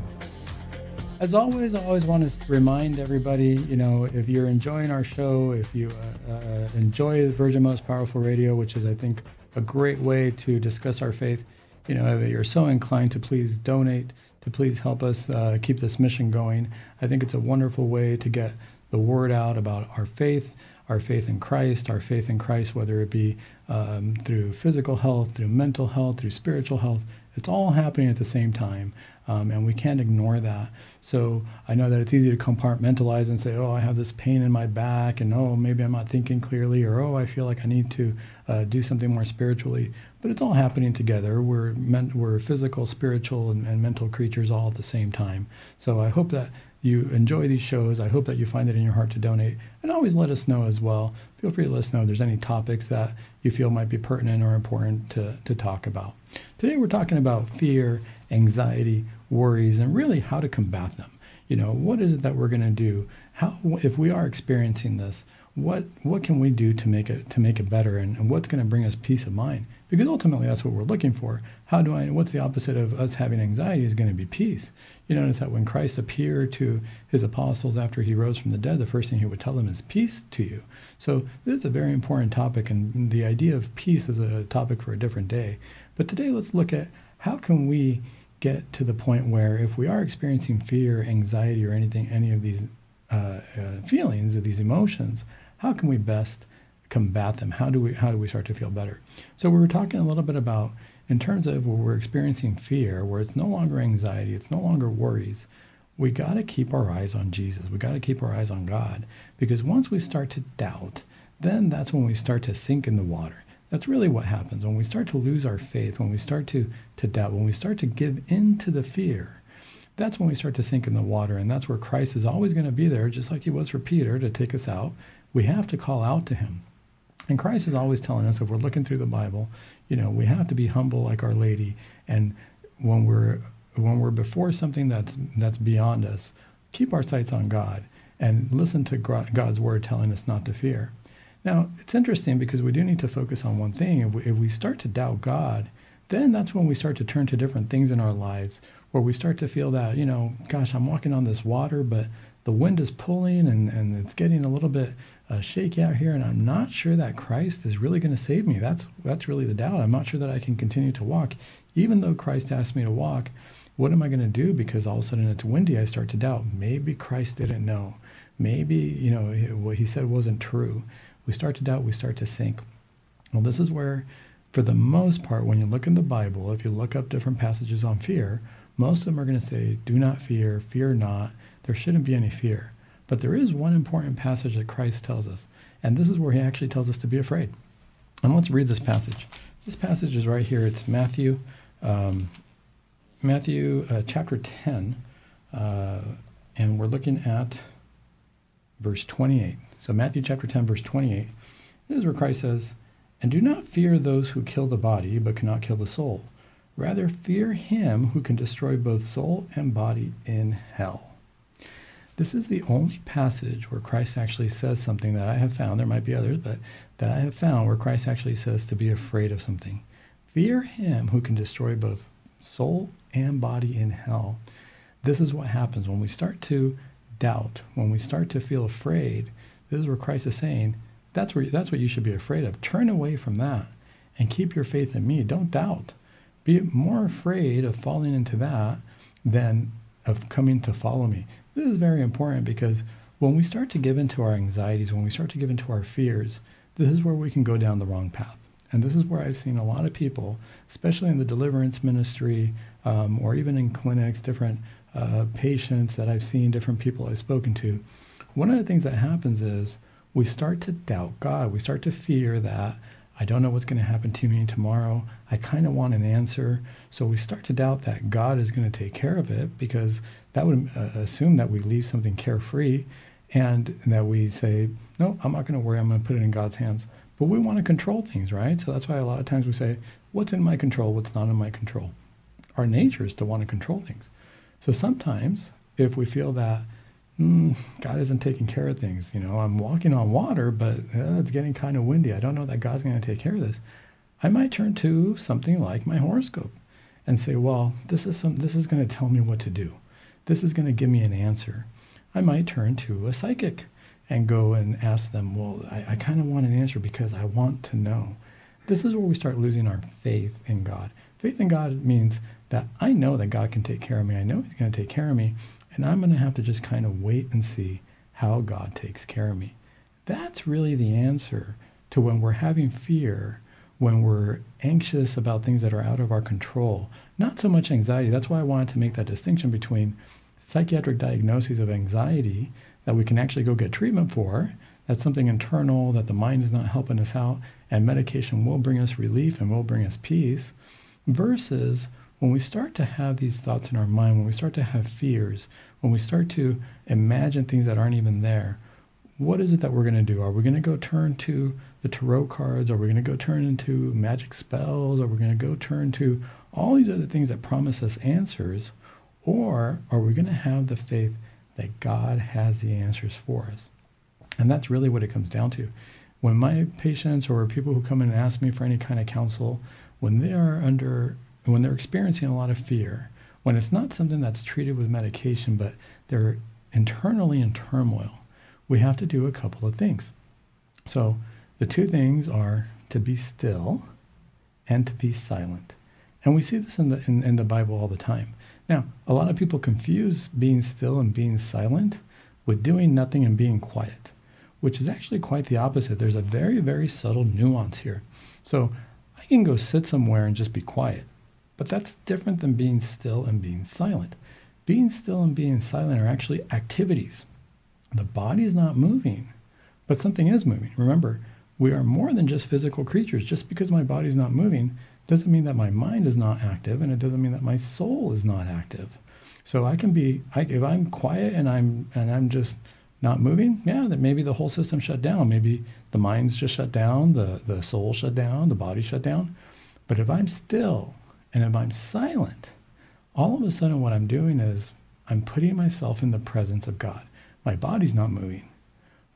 As always, I always want to remind everybody, you know, if you're enjoying our show, if you uh, uh, enjoy the Virgin Most Powerful Radio, which is, I think, a great way to discuss our faith, you know, if you're so inclined to please donate, to please help us uh, keep this mission going. I think it's a wonderful way to get the word out about our faith, our faith in Christ, our faith in Christ, whether it be um, through physical health, through mental health, through spiritual health. It's all happening at the same time, um, and we can't ignore that. So I know that it's easy to compartmentalize and say, oh, I have this pain in my back, and oh, maybe I'm not thinking clearly, or oh, I feel like I need to uh, do something more spiritually. But it's all happening together. We're men- we're physical, spiritual, and, and mental creatures all at the same time. So I hope that you enjoy these shows. I hope that you find it in your heart to donate. And always let us know as well. Feel free to let us know if there's any topics that you feel might be pertinent or important to, to talk about. Today we're talking about fear, anxiety, worries, and really how to combat them. You know, what is it that we're going to do? How, if we are experiencing this, what what can we do to make it to make it better, and, and what's going to bring us peace of mind? Because ultimately, that's what we're looking for. How do I? What's the opposite of us having anxiety? Is going to be peace. You notice that when Christ appeared to his apostles after he rose from the dead, the first thing he would tell them is peace to you. So this is a very important topic, and the idea of peace is a topic for a different day. But today, let's look at how can we get to the point where if we are experiencing fear, anxiety, or anything, any of these uh, uh, feelings or these emotions, how can we best combat them? How do we how do we start to feel better? So we were talking a little bit about in terms of where we're experiencing fear, where it's no longer anxiety, it's no longer worries. We got to keep our eyes on Jesus. We got to keep our eyes on God because once we start to doubt, then that's when we start to sink in the water. That's really what happens when we start to lose our faith, when we start to, to doubt, when we start to give in to the fear. That's when we start to sink in the water, and that's where Christ is always going to be there, just like he was for Peter to take us out. We have to call out to him. And Christ is always telling us if we're looking through the Bible, you know, we have to be humble like Our Lady. And when we're when we're before something that's that's beyond us, keep our sights on God and listen to God's word telling us not to fear. Now, it's interesting because we do need to focus on one thing. If we, if we start to doubt God, then that's when we start to turn to different things in our lives where we start to feel that, you know, gosh, I'm walking on this water, but the wind is pulling and, and it's getting a little bit uh, shaky out here, and I'm not sure that Christ is really going to save me. That's that's really the doubt. I'm not sure that I can continue to walk, even though Christ asked me to walk. What am I going to do? Because all of a sudden it's windy. I start to doubt. Maybe Christ didn't know. Maybe you know what he said wasn't true we start to doubt, we start to sink. Well, this is where, for the most part, when you look in the Bible, if you look up different passages on fear, most of them are going to say, do not fear, fear not. There shouldn't be any fear. But there is one important passage that Christ tells us, and this is where he actually tells us to be afraid. And let's read this passage. This passage is right here. It's Matthew, um, Matthew uh, chapter 10, uh, and we're looking at verse 28. So, Matthew chapter 10, verse 28, this is where Christ says, And do not fear those who kill the body, but cannot kill the soul. Rather, fear him who can destroy both soul and body in hell. This is the only passage where Christ actually says something that I have found, there might be others, but that I have found where Christ actually says to be afraid of something. Fear him who can destroy both soul and body in hell. This is what happens when we start to doubt, when we start to feel afraid, this is where Christ is saying, that's where that's what you should be afraid of. Turn away from that and keep your faith in me. Don't doubt. Be more afraid of falling into that than of coming to follow me. This is very important because when we start to give into our anxieties, when we start to give into our fears, this is where we can go down the wrong path. And this is where I've seen a lot of people, especially in the deliverance ministry um, or even in clinics, different uh, patients that I've seen, different people I've spoken to, one of the things that happens is we start to doubt God. We start to fear that I don't know what's going to happen to me tomorrow. I kind of want an answer. So we start to doubt that God is going to take care of it because that would uh, assume that we leave something carefree and that we say, no, I'm not going to worry. I'm going to put it in God's hands. But we want to control things, right? So that's why a lot of times we say, what's in my control? What's not in my control? Our nature is to want to control things. So sometimes if we feel that mm, God isn't taking care of things, you know, I'm walking on water, but uh, it's getting kind of windy. I don't know that God's going to take care of this. I might turn to something like my horoscope and say, well, this is some, this is going to tell me what to do. This is going to give me an answer. I might turn to a psychic and go and ask them, well, I, I kind of want an answer because I want to know. This is where we start losing our faith in God. Faith in God means that I know that God can take care of me. I know He's going to take care of me. And I'm going to have to just kind of wait and see how God takes care of me. That's really the answer to when we're having fear, when we're anxious about things that are out of our control. Not so much anxiety. That's why I wanted to make that distinction between psychiatric diagnoses of anxiety that we can actually go get treatment for. That's something internal that the mind is not helping us out, and medication will bring us relief and will bring us peace, versus when we start to have these thoughts in our mind, when we start to have fears, when we start to imagine things that aren't even there, what is it that we're going to do? Are we going to go turn to the tarot cards? Are we going to go turn into magic spells? Are we going to go turn to all these other things that promise us answers? Or are we going to have the faith that God has the answers for us? And that's really what it comes down to. When my patients or people who come in and ask me for any kind of counsel, when they are under and when they're experiencing a lot of fear, when it's not something that's treated with medication, but they're internally in turmoil, we have to do a couple of things. So the two things are to be still and to be silent. And we see this in the, in, in the Bible all the time. Now, a lot of people confuse being still and being silent with doing nothing and being quiet, which is actually quite the opposite. There's a very, very subtle nuance here. So I can go sit somewhere and just be quiet. But that's different than being still and being silent. Being still and being silent are actually activities. The body is not moving, but something is moving. Remember, we are more than just physical creatures. Just because my body is not moving doesn't mean that my mind is not active, and it doesn't mean that my soul is not active. So I can be, I, if I'm quiet and I'm and I'm just not moving, yeah, then maybe the whole system shut down. Maybe the mind's just shut down, the the soul shut down, the body shut down. But if I'm still and if I'm silent, all of a sudden what I'm doing is I'm putting myself in the presence of God. My body's not moving,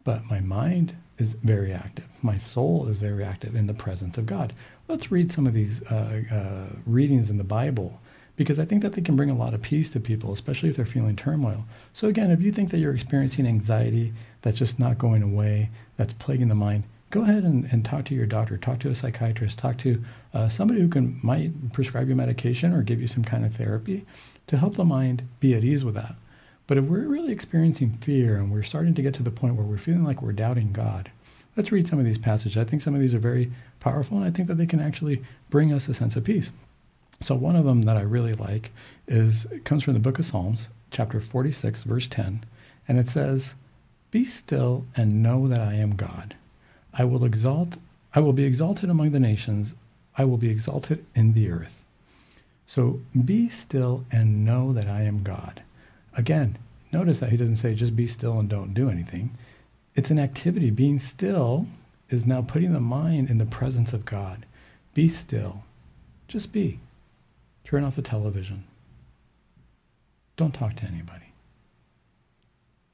but my mind is very active. My soul is very active in the presence of God. Let's read some of these uh, uh, readings in the Bible because I think that they can bring a lot of peace to people, especially if they're feeling turmoil. So, again, if you think that you're experiencing anxiety that's just not going away, that's plaguing the mind, go ahead and, and talk to your doctor, talk to a psychiatrist, talk to uh, somebody who can might prescribe you medication or give you some kind of therapy to help the mind be at ease with that. But if we're really experiencing fear and we're starting to get to the point where we're feeling like we're doubting God, let's read some of these passages. I think some of these are very powerful, and I think that they can actually bring us a sense of peace. So one of them that I really like is comes from the book of Psalms, chapter 46, verse 10, and it says, "Be still and know that I am God." I will exalt I will be exalted among the nations. I will be exalted in the earth. So be still and know that I am God. Again, notice that he doesn't say just be still and don't do anything. It's an activity. Being still is now putting the mind in the presence of God. Be still. Just be. Turn off the television. Don't talk to anybody.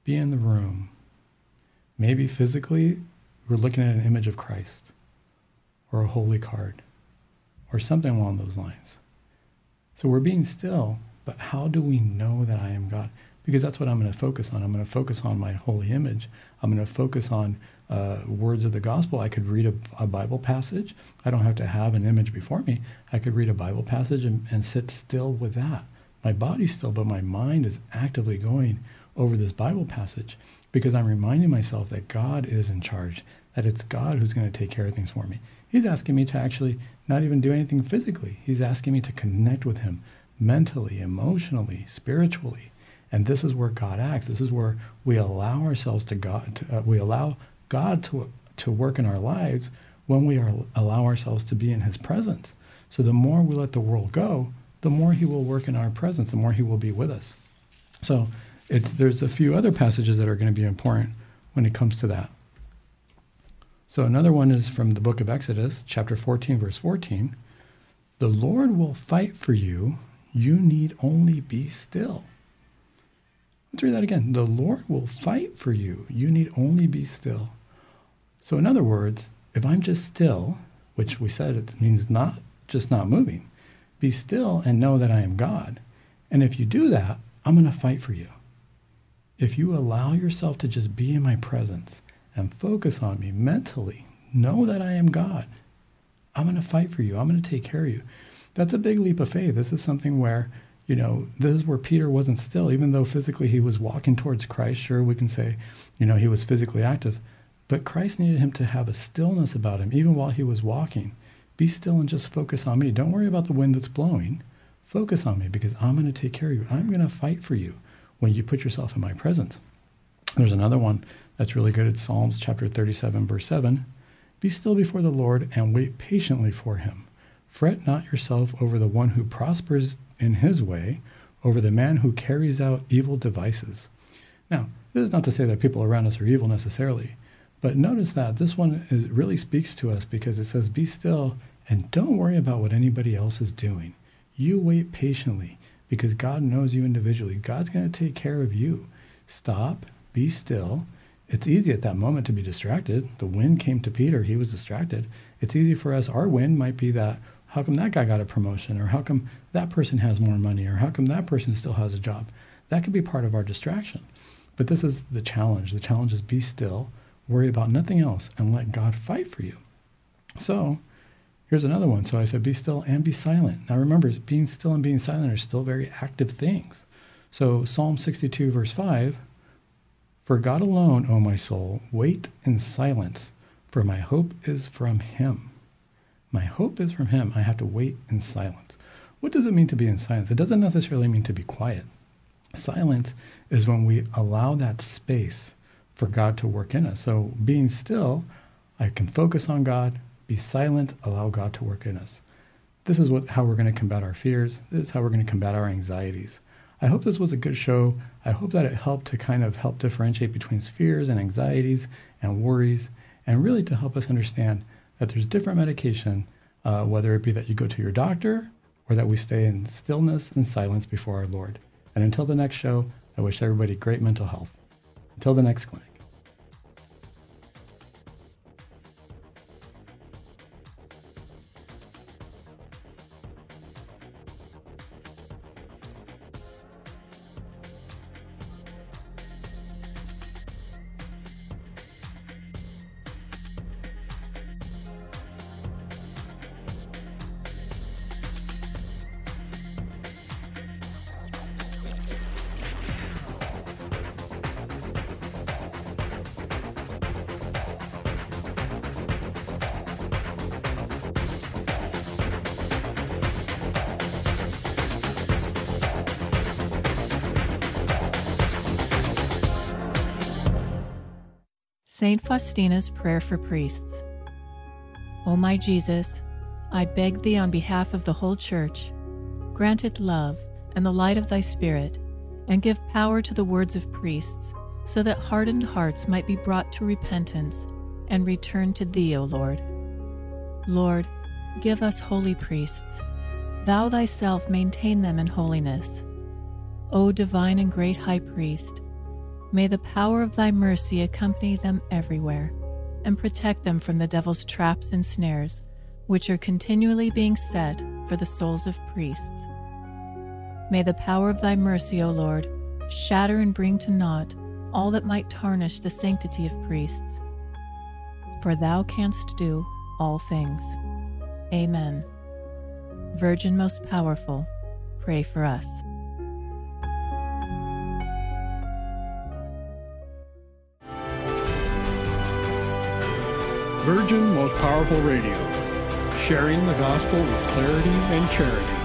Be in the room. Maybe physically we're looking at an image of Christ or a holy card or something along those lines. So we're being still, but how do we know that I am God? Because that's what I'm going to focus on. I'm going to focus on my holy image. I'm going to focus on uh, words of the gospel. I could read a, a, Bible passage. I don't have to have an image before me. I could read a Bible passage and, and sit still with that. My body's still, but my mind is actively going over this Bible passage because I'm reminding myself that God is in charge, that it's God who's going to take care of things for me. He's asking me to actually not even do anything physically. He's asking me to connect with Him, mentally, emotionally, spiritually. And this is where God acts. This is where we allow ourselves to God. To, uh, we allow God to to work in our lives when we are, allow ourselves to be in His presence. So the more we let the world go, the more He will work in our presence. The more He will be with us. So it's there's a few other passages that are going to be important when it comes to that. So another one is from the book of Exodus, chapter 14, verse 14. The Lord will fight for you. You need only be still. Let's read that again. The Lord will fight for you. You need only be still. So, in other words, if I'm just still, which we said it means not just not moving, be still and know that I am God. And if you do that, I'm going to fight for you. If you allow yourself to just be in my presence and focus on me mentally, know that I am God. I'm going to fight for you. I'm going to take care of you. That's a big leap of faith. This is something where you know, this is where Peter wasn't still, even though physically he was walking towards Christ. Sure, we can say, you know, he was physically active, but Christ needed him to have a stillness about him, even while he was walking. Be still and just focus on me. Don't worry about the wind that's blowing. Focus on me because I'm going to take care of you. I'm going to fight for you when you put yourself in my presence. There's another one that's really good. It's Psalms chapter 37, verse 7. Be still before the Lord and wait patiently for him. Fret not yourself over the one who prospers in his way over the man who carries out evil devices. Now, this is not to say that people around us are evil necessarily, but notice that this one is, really speaks to us because it says, Be still and don't worry about what anybody else is doing. You wait patiently because God knows you individually. God's going to take care of you. Stop, be still. It's easy at that moment to be distracted. The wind came to Peter, he was distracted. It's easy for us. Our wind might be that how come that guy got a promotion? Or how come that person has more money? Or how come that person still has a job? That could be part of our distraction. But this is the challenge. The challenge is be still, worry about nothing else, and let God fight for you. So here's another one. So I said, be still and be silent. Now remember, being still and being silent are still very active things. So Psalm 62, verse 5 For God alone, O my soul, wait in silence, for my hope is from him. My hope is from Him. I have to wait in silence. What does it mean to be in silence? It doesn't necessarily mean to be quiet. Silence is when we allow that space for God to work in us. So being still, I can focus on God, be silent, allow God to work in us. This is what how we're going to combat our fears. This is how we're going to combat our anxieties. I hope this was a good show. I hope that it helped to kind of help differentiate between fears and anxieties and worries, and really to help us understand that there's different medication, uh, whether it be that you go to your doctor or that we stay in stillness and silence before our Lord. And until the next show, I wish everybody great mental health. Until the next clinic.
St. Faustina's Prayer for Priests. O my Jesus, I beg thee on behalf of the whole Church, grant it love and the light of thy Spirit, and give power to the words of priests, so that hardened hearts might be brought to repentance and return to thee, O Lord. Lord, give us holy priests. Thou thyself maintain them in holiness. O divine and great High Priest, May the power of thy mercy accompany them everywhere, and protect them from the devil's traps and snares, which are continually being set for the souls of priests. May the power of thy mercy, O Lord, shatter and bring to naught all that might tarnish the sanctity of priests. For thou canst do all things. Amen. Virgin most powerful, pray for us.
Virgin Most Powerful Radio, sharing the gospel with clarity and charity.